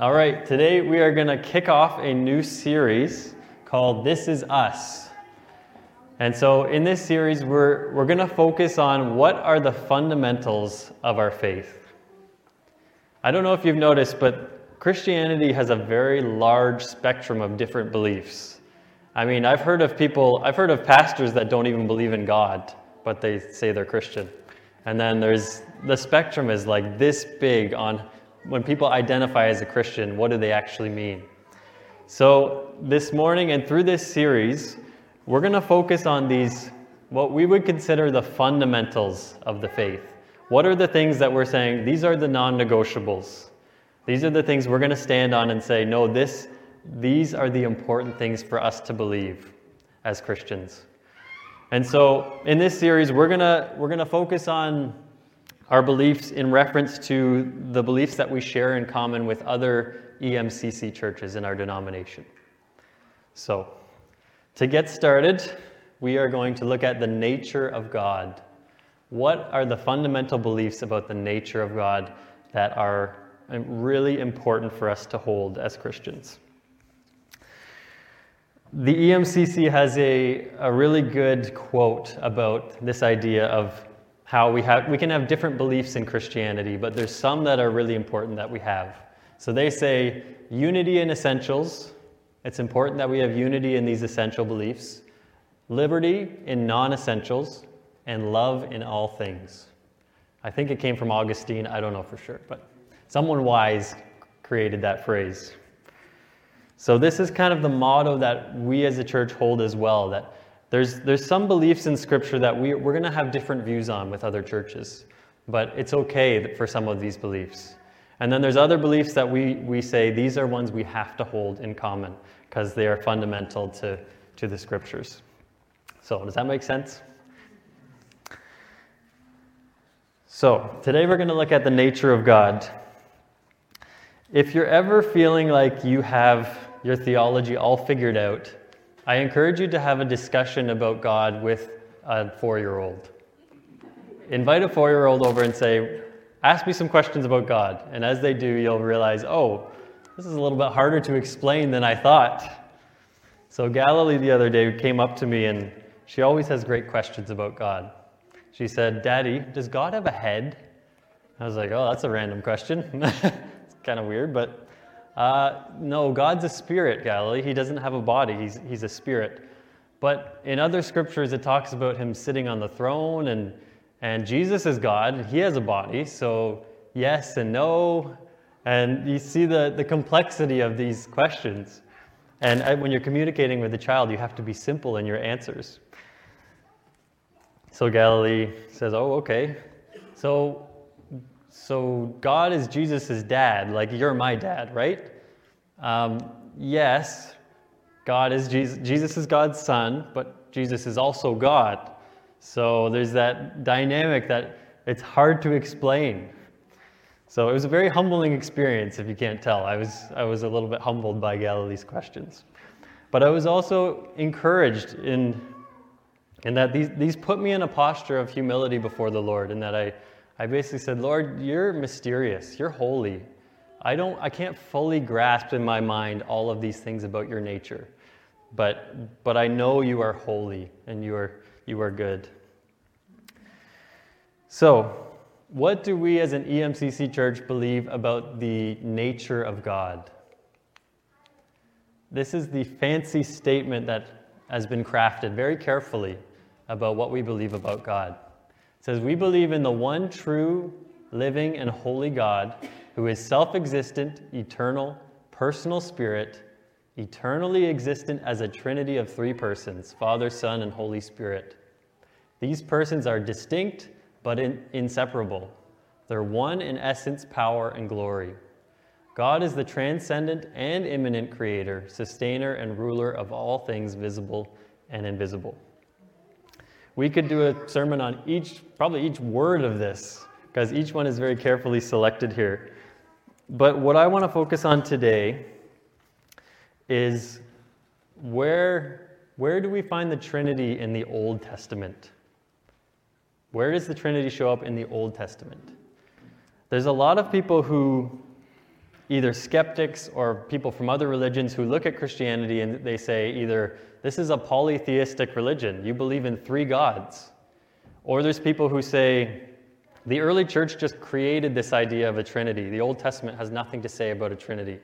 All right, today we are going to kick off a new series called This Is Us. And so, in this series, we're, we're going to focus on what are the fundamentals of our faith. I don't know if you've noticed, but Christianity has a very large spectrum of different beliefs. I mean, I've heard of people, I've heard of pastors that don't even believe in God, but they say they're Christian. And then there's the spectrum is like this big on when people identify as a Christian, what do they actually mean? So, this morning and through this series, we're going to focus on these, what we would consider the fundamentals of the faith. What are the things that we're saying, these are the non negotiables? These are the things we're going to stand on and say, no, this, these are the important things for us to believe as Christians. And so, in this series, we're going to, we're going to focus on our beliefs in reference to the beliefs that we share in common with other EMCC churches in our denomination. So, to get started, we are going to look at the nature of God. What are the fundamental beliefs about the nature of God that are really important for us to hold as Christians? The EMCC has a, a really good quote about this idea of how we have we can have different beliefs in Christianity, but there's some that are really important that we have. So they say unity in essentials. It's important that we have unity in these essential beliefs, liberty in non-essentials, and love in all things. I think it came from Augustine, I don't know for sure, but someone wise created that phrase. So this is kind of the motto that we as a church hold as well that there's, there's some beliefs in Scripture that we, we're going to have different views on with other churches, but it's okay for some of these beliefs. And then there's other beliefs that we, we say these are ones we have to hold in common because they are fundamental to, to the Scriptures. So, does that make sense? So, today we're going to look at the nature of God. If you're ever feeling like you have your theology all figured out, I encourage you to have a discussion about God with a four year old. Invite a four year old over and say, Ask me some questions about God. And as they do, you'll realize, oh, this is a little bit harder to explain than I thought. So, Galilee the other day came up to me and she always has great questions about God. She said, Daddy, does God have a head? I was like, oh, that's a random question. it's kind of weird, but uh, no, God's a spirit, Galilee. He doesn't have a body, he's, he's a spirit. But in other scriptures, it talks about him sitting on the throne, and, and Jesus is God. He has a body, so yes and no. And you see the, the complexity of these questions. And when you're communicating with a child, you have to be simple in your answers. So Galilee says, Oh, okay. So so God is Jesus' dad, like you're my dad, right? Um, yes, God is Jesus. Jesus is God's son, but Jesus is also God. So there's that dynamic that it's hard to explain. So it was a very humbling experience, if you can't tell. I was, I was a little bit humbled by Galilee's questions. But I was also encouraged in, in that these, these put me in a posture of humility before the Lord, and that I, I basically said, Lord, you're mysterious, you're holy. I don't I can't fully grasp in my mind all of these things about your nature. But but I know you are holy and you are you are good. So, what do we as an EMCC church believe about the nature of God? This is the fancy statement that has been crafted very carefully about what we believe about God. Says, We believe in the one true, living, and holy God who is self existent, eternal, personal spirit, eternally existent as a trinity of three persons Father, Son, and Holy Spirit. These persons are distinct but in- inseparable. They're one in essence, power, and glory. God is the transcendent and immanent creator, sustainer, and ruler of all things visible and invisible. We could do a sermon on each, probably each word of this, because each one is very carefully selected here. But what I want to focus on today is where, where do we find the Trinity in the Old Testament? Where does the Trinity show up in the Old Testament? There's a lot of people who either skeptics or people from other religions who look at Christianity and they say either this is a polytheistic religion, you believe in three gods, or there's people who say the early church just created this idea of a trinity. The Old Testament has nothing to say about a trinity.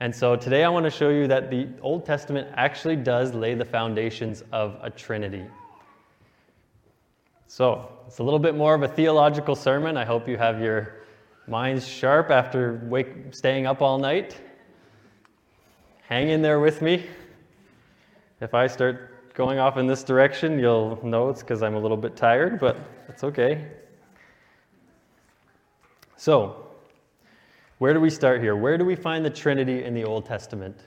And so today I want to show you that the Old Testament actually does lay the foundations of a trinity. So it's a little bit more of a theological sermon. I hope you have your minds sharp after wake, staying up all night. Hang in there with me. If I start going off in this direction, you'll know it's because I'm a little bit tired, but it's okay. So, where do we start here? Where do we find the Trinity in the Old Testament?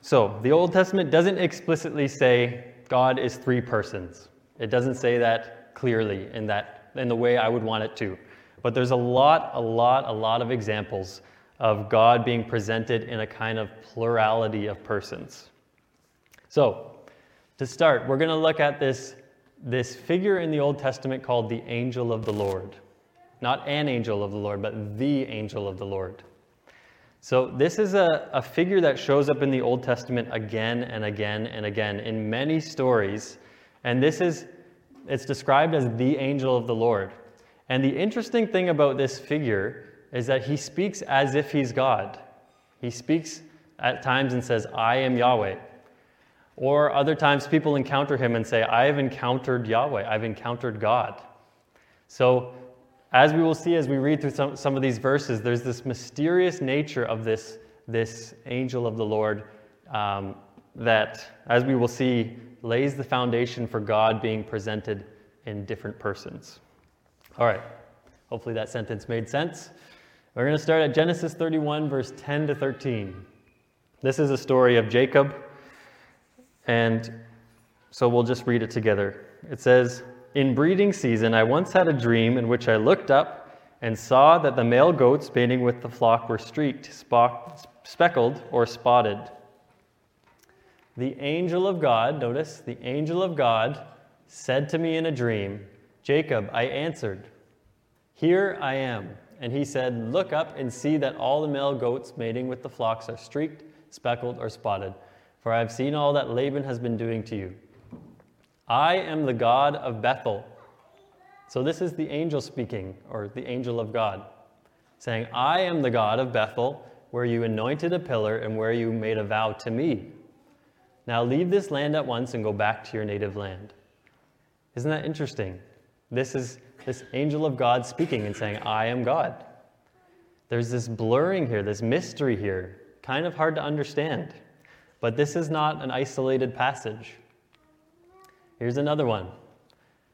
So, the Old Testament doesn't explicitly say God is three persons. It doesn't say that clearly in that in the way I would want it to. But there's a lot, a lot, a lot of examples of God being presented in a kind of plurality of persons. So, to start, we're going to look at this, this figure in the Old Testament called the angel of the Lord. Not an angel of the Lord, but the angel of the Lord. So, this is a, a figure that shows up in the Old Testament again and again and again in many stories. And this is, it's described as the angel of the Lord. And the interesting thing about this figure is that he speaks as if he's God. He speaks at times and says, I am Yahweh. Or other times people encounter him and say, I have encountered Yahweh, I've encountered God. So as we will see as we read through some, some of these verses, there's this mysterious nature of this, this angel of the Lord um, that, as we will see, lays the foundation for God being presented in different persons. All right, hopefully that sentence made sense. We're going to start at Genesis 31, verse 10 to 13. This is a story of Jacob, and so we'll just read it together. It says, in breeding season, I once had a dream in which I looked up and saw that the male goats mating with the flock were streaked, speckled, or spotted. The angel of God, notice, the angel of God said to me in a dream, Jacob, I answered, Here I am. And he said, Look up and see that all the male goats mating with the flocks are streaked, speckled, or spotted, for I have seen all that Laban has been doing to you. I am the God of Bethel. So this is the angel speaking, or the angel of God, saying, I am the God of Bethel, where you anointed a pillar and where you made a vow to me. Now leave this land at once and go back to your native land. Isn't that interesting? This is this angel of God speaking and saying, I am God. There's this blurring here, this mystery here, kind of hard to understand. But this is not an isolated passage. Here's another one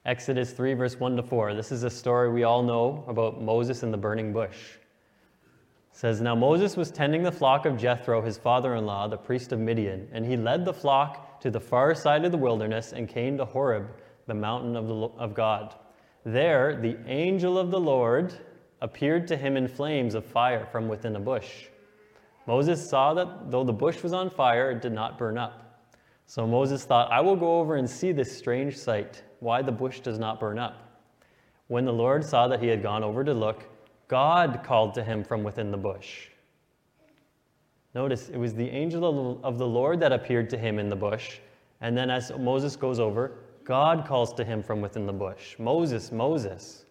Exodus 3, verse 1 to 4. This is a story we all know about Moses and the burning bush. Says, Now Moses was tending the flock of Jethro, his father in law, the priest of Midian, and he led the flock to the far side of the wilderness and came to Horeb, the mountain of, the, of God. There, the angel of the Lord appeared to him in flames of fire from within a bush. Moses saw that though the bush was on fire, it did not burn up. So Moses thought, I will go over and see this strange sight, why the bush does not burn up. When the Lord saw that he had gone over to look, God called to him from within the bush. Notice it was the angel of the Lord that appeared to him in the bush. And then as Moses goes over, God calls to him from within the bush Moses, Moses.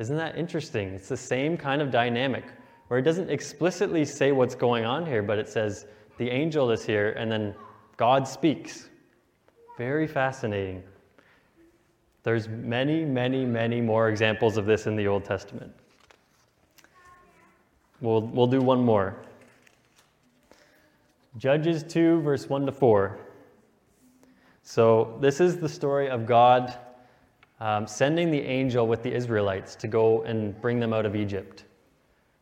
Isn't that interesting? It's the same kind of dynamic where it doesn't explicitly say what's going on here, but it says the angel is here, and then God speaks. Very fascinating. There's many, many, many more examples of this in the Old Testament. We'll, we'll do one more. Judges 2, verse 1 to 4. So, this is the story of God um, sending the angel with the Israelites to go and bring them out of Egypt.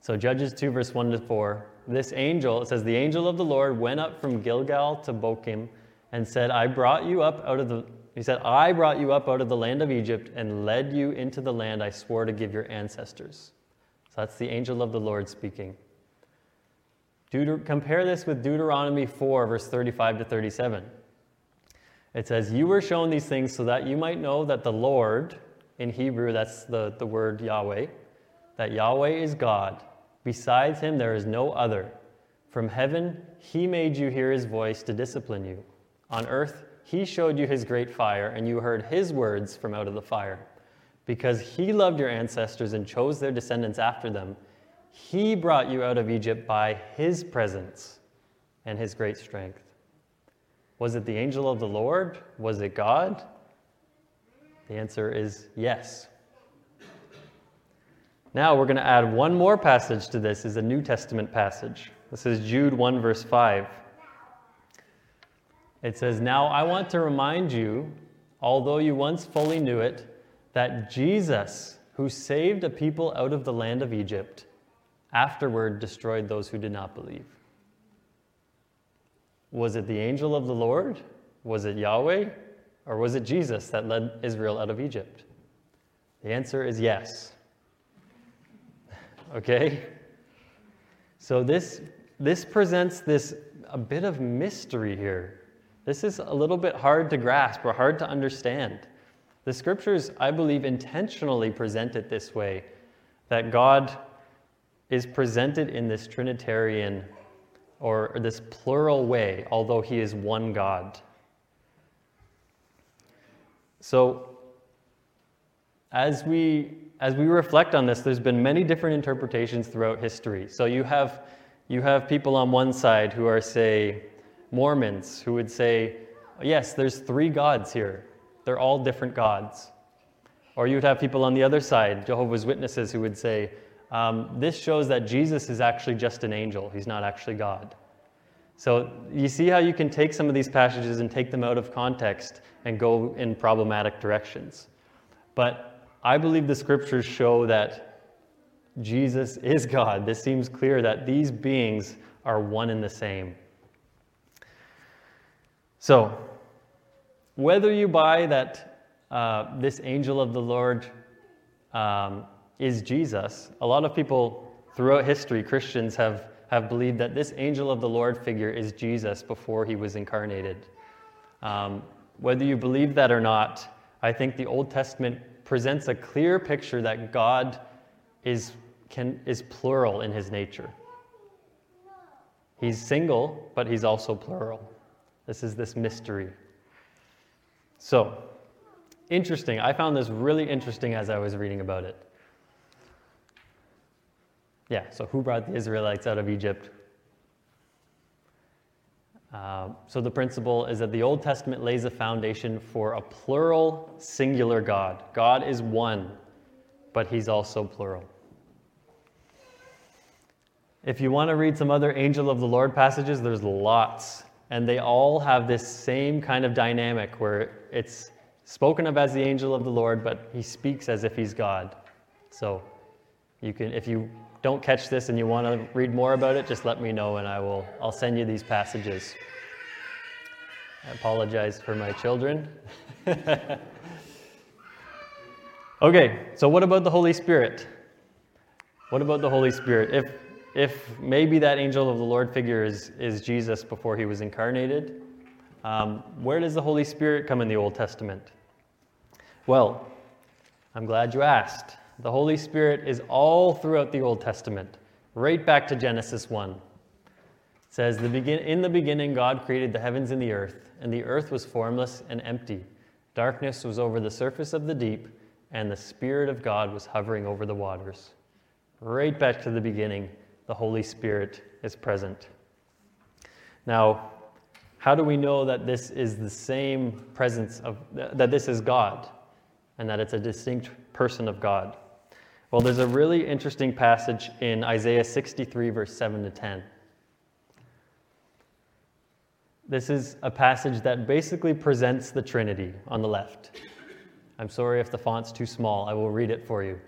So, Judges 2, verse 1 to 4 this angel, it says, the angel of the Lord went up from Gilgal to Bochim and said, I brought you up out of the, he said, I brought you up out of the land of Egypt and led you into the land I swore to give your ancestors. That's the angel of the Lord speaking. Deuter- compare this with Deuteronomy 4, verse 35 to 37. It says, You were shown these things so that you might know that the Lord, in Hebrew, that's the, the word Yahweh, that Yahweh is God. Besides him, there is no other. From heaven, he made you hear his voice to discipline you. On earth, he showed you his great fire, and you heard his words from out of the fire. Because he loved your ancestors and chose their descendants after them, he brought you out of Egypt by his presence and his great strength. Was it the angel of the Lord? Was it God? The answer is yes. Now we're going to add one more passage to this is a New Testament passage. This is Jude 1 verse 5. It says, "Now I want to remind you, although you once fully knew it, that Jesus, who saved a people out of the land of Egypt, afterward destroyed those who did not believe." Was it the angel of the Lord? Was it Yahweh? Or was it Jesus that led Israel out of Egypt? The answer is yes. Okay? So this this presents this a bit of mystery here. This is a little bit hard to grasp or hard to understand. The scriptures, I believe, intentionally present it this way that God is presented in this Trinitarian or this plural way, although he is one God. So, as we as we reflect on this, there's been many different interpretations throughout history. So you have you have people on one side who are say Mormons who would say, yes, there's three gods here. They're all different gods. Or you'd have people on the other side, Jehovah's Witnesses, who would say, um, this shows that Jesus is actually just an angel, he's not actually God. So you see how you can take some of these passages and take them out of context and go in problematic directions. But I believe the scriptures show that Jesus is God. This seems clear that these beings are one and the same. So, whether you buy that uh, this angel of the Lord um, is Jesus. A lot of people throughout history, Christians, have, have believed that this angel of the Lord figure is Jesus before he was incarnated. Um, whether you believe that or not, I think the Old Testament presents a clear picture that God is, can, is plural in his nature. He's single, but he's also plural. This is this mystery. So, interesting. I found this really interesting as I was reading about it. Yeah, so who brought the Israelites out of Egypt? Uh, so the principle is that the Old Testament lays a foundation for a plural, singular God. God is one, but he's also plural. If you want to read some other angel of the Lord passages, there's lots. And they all have this same kind of dynamic where it's spoken of as the angel of the Lord, but he speaks as if he's God. So you can, if you don't catch this and you want to read more about it, just let me know and I will I'll send you these passages. I apologize for my children. okay, so what about the Holy Spirit? What about the Holy Spirit? If if maybe that angel of the Lord figure is, is Jesus before he was incarnated, um, where does the Holy Spirit come in the Old Testament? Well, I'm glad you asked. The Holy Spirit is all throughout the Old Testament, right back to Genesis 1. It says, the begin- In the beginning, God created the heavens and the earth, and the earth was formless and empty. Darkness was over the surface of the deep, and the Spirit of God was hovering over the waters. Right back to the beginning, the Holy Spirit is present. Now, how do we know that this is the same presence of, that this is God, and that it's a distinct person of God? Well, there's a really interesting passage in Isaiah 63, verse 7 to 10. This is a passage that basically presents the Trinity on the left. I'm sorry if the font's too small, I will read it for you.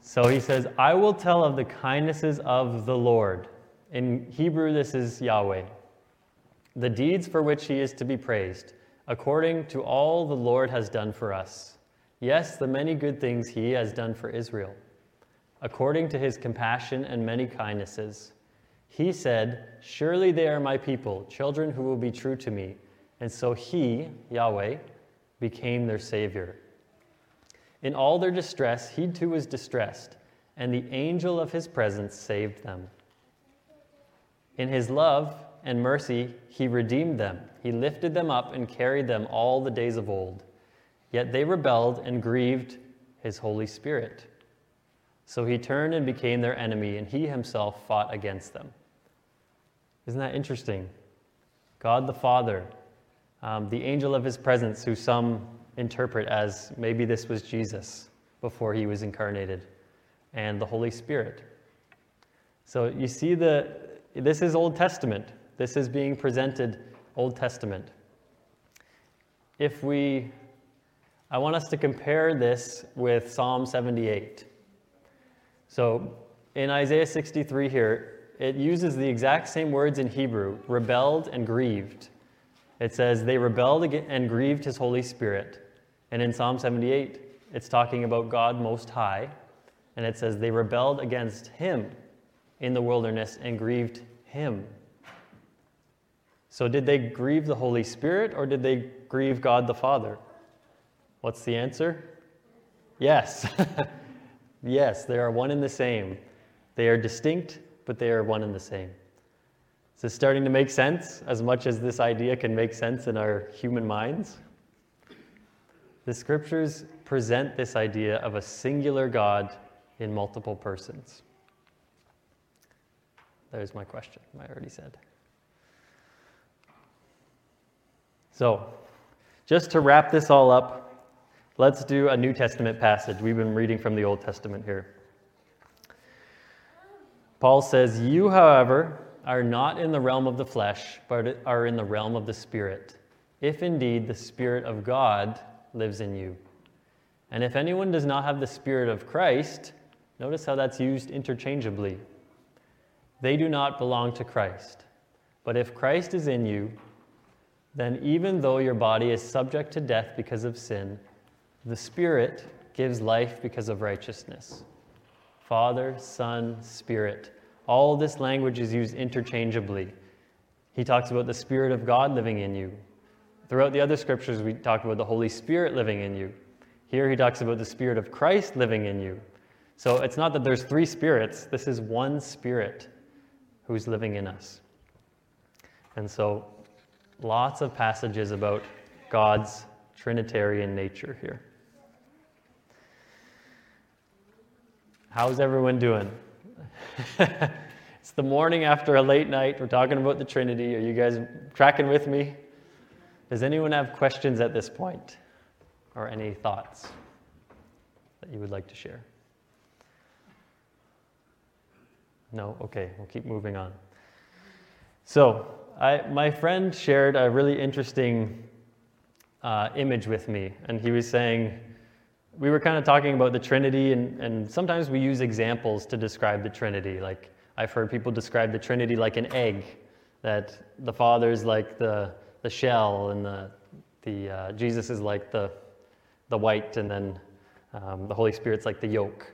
So he says, I will tell of the kindnesses of the Lord. In Hebrew, this is Yahweh. The deeds for which he is to be praised, according to all the Lord has done for us. Yes, the many good things he has done for Israel, according to his compassion and many kindnesses. He said, Surely they are my people, children who will be true to me. And so he, Yahweh, became their Savior. In all their distress, he too was distressed, and the angel of his presence saved them. In his love and mercy, he redeemed them. He lifted them up and carried them all the days of old. Yet they rebelled and grieved his Holy Spirit. So he turned and became their enemy, and he himself fought against them. Isn't that interesting? God the Father, um, the angel of his presence, who some interpret as maybe this was Jesus before he was incarnated, and the Holy Spirit. So you see the this is Old Testament. This is being presented Old Testament. If we I want us to compare this with Psalm 78. So in Isaiah 63 here, it uses the exact same words in Hebrew, rebelled and grieved. It says they rebelled and grieved his Holy Spirit. And in Psalm 78, it's talking about God Most High. And it says they rebelled against him in the wilderness and grieved him. So, did they grieve the Holy Spirit or did they grieve God the Father? What's the answer? Yes. yes, they are one and the same. They are distinct, but they are one and the same. Is this starting to make sense as much as this idea can make sense in our human minds? The scriptures present this idea of a singular God in multiple persons. There's my question, I already said. So, just to wrap this all up, let's do a New Testament passage. We've been reading from the Old Testament here. Paul says, You, however, are not in the realm of the flesh, but are in the realm of the Spirit, if indeed the Spirit of God lives in you. And if anyone does not have the Spirit of Christ, notice how that's used interchangeably. They do not belong to Christ. But if Christ is in you, then even though your body is subject to death because of sin, the Spirit gives life because of righteousness. Father, Son, Spirit. All this language is used interchangeably. He talks about the Spirit of God living in you, Throughout the other scriptures, we talk about the Holy Spirit living in you. Here, he talks about the Spirit of Christ living in you. So it's not that there's three spirits, this is one Spirit who's living in us. And so, lots of passages about God's Trinitarian nature here. How's everyone doing? it's the morning after a late night. We're talking about the Trinity. Are you guys tracking with me? Does anyone have questions at this point or any thoughts that you would like to share? No? Okay, we'll keep moving on. So, I, my friend shared a really interesting uh, image with me, and he was saying, we were kind of talking about the Trinity, and, and sometimes we use examples to describe the Trinity. Like, I've heard people describe the Trinity like an egg, that the Father's like the the shell, and the, the uh, Jesus is like the, the white, and then um, the Holy Spirit's like the yolk.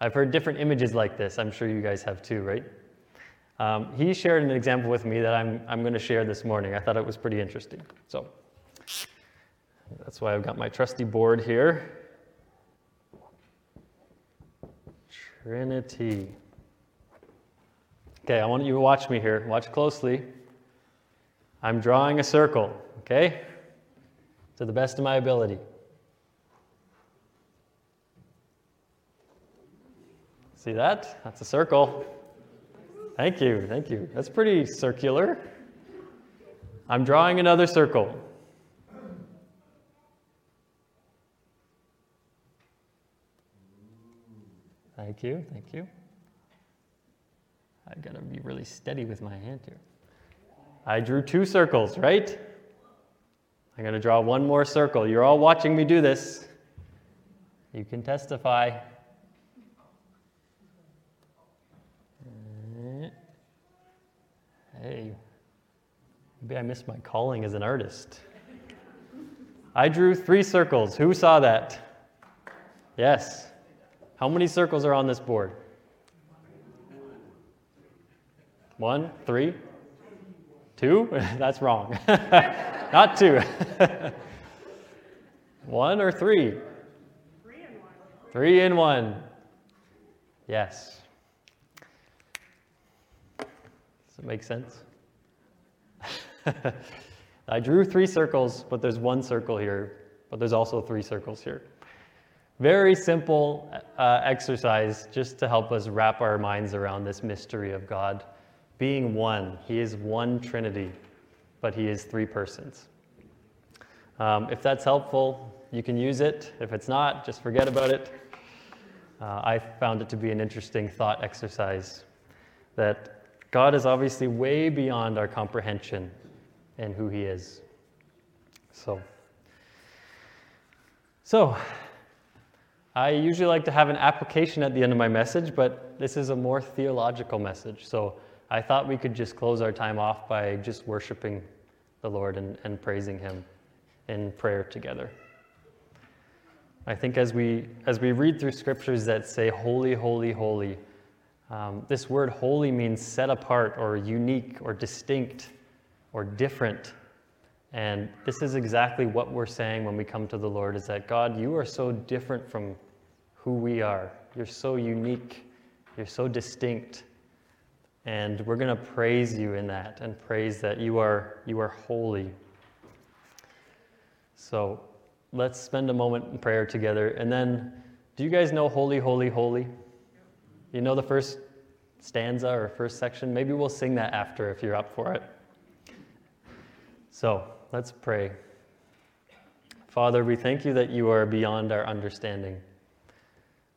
I've heard different images like this. I'm sure you guys have too, right? Um, he shared an example with me that I'm, I'm going to share this morning. I thought it was pretty interesting. So that's why I've got my trusty board here. Trinity. Okay, I want you to watch me here. Watch closely. I'm drawing a circle, okay? To the best of my ability. See that? That's a circle. Thank you, thank you. That's pretty circular. I'm drawing another circle. Thank you, thank you. I've got to be really steady with my hand here. I drew two circles, right? I'm going to draw one more circle. You're all watching me do this. You can testify. Hey, maybe I missed my calling as an artist. I drew three circles. Who saw that? Yes. How many circles are on this board? One, three, Two? That's wrong. Not two. one or three? Three and one. Three in one. Yes. Does it make sense? I drew three circles, but there's one circle here, but there's also three circles here. Very simple uh, exercise just to help us wrap our minds around this mystery of God being one. He is one Trinity, but He is three persons. Um, if that's helpful, you can use it. If it's not, just forget about it. Uh, I found it to be an interesting thought exercise that God is obviously way beyond our comprehension and who He is. So, so I usually like to have an application at the end of my message, but this is a more theological message. So I thought we could just close our time off by just worshiping the Lord and, and praising Him in prayer together. I think as we, as we read through scriptures that say, Holy, holy, holy, um, this word holy means set apart or unique or distinct or different. And this is exactly what we're saying when we come to the Lord is that God, you are so different from who we are. You're so unique. You're so distinct. And we're going to praise you in that and praise that you are, you are holy. So let's spend a moment in prayer together. And then, do you guys know Holy, Holy, Holy? You know the first stanza or first section? Maybe we'll sing that after if you're up for it. So let's pray. Father, we thank you that you are beyond our understanding.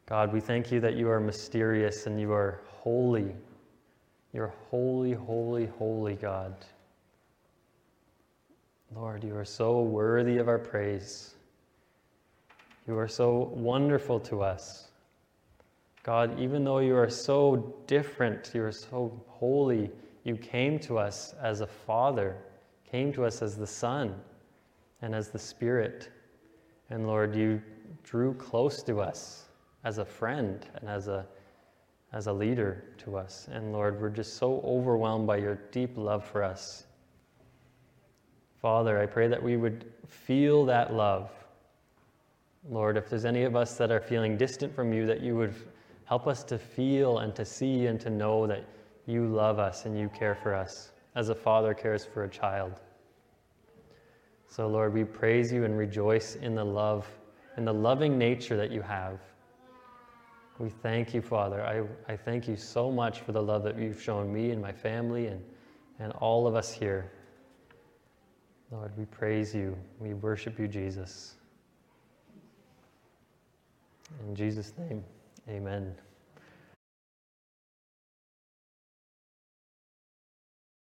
God, we thank you that you are mysterious and you are holy. You're holy, holy, holy God. Lord, you are so worthy of our praise. You are so wonderful to us. God, even though you are so different, you are so holy, you came to us as a father came to us as the Son and as the Spirit. And Lord, you drew close to us as a friend and as a, as a leader to us. And Lord, we're just so overwhelmed by your deep love for us. Father, I pray that we would feel that love. Lord, if there's any of us that are feeling distant from you, that you would help us to feel and to see and to know that you love us and you care for us as a father cares for a child. So, Lord, we praise you and rejoice in the love, in the loving nature that you have. We thank you, Father. I, I thank you so much for the love that you've shown me and my family and, and all of us here. Lord, we praise you. We worship you, Jesus. In Jesus' name, amen.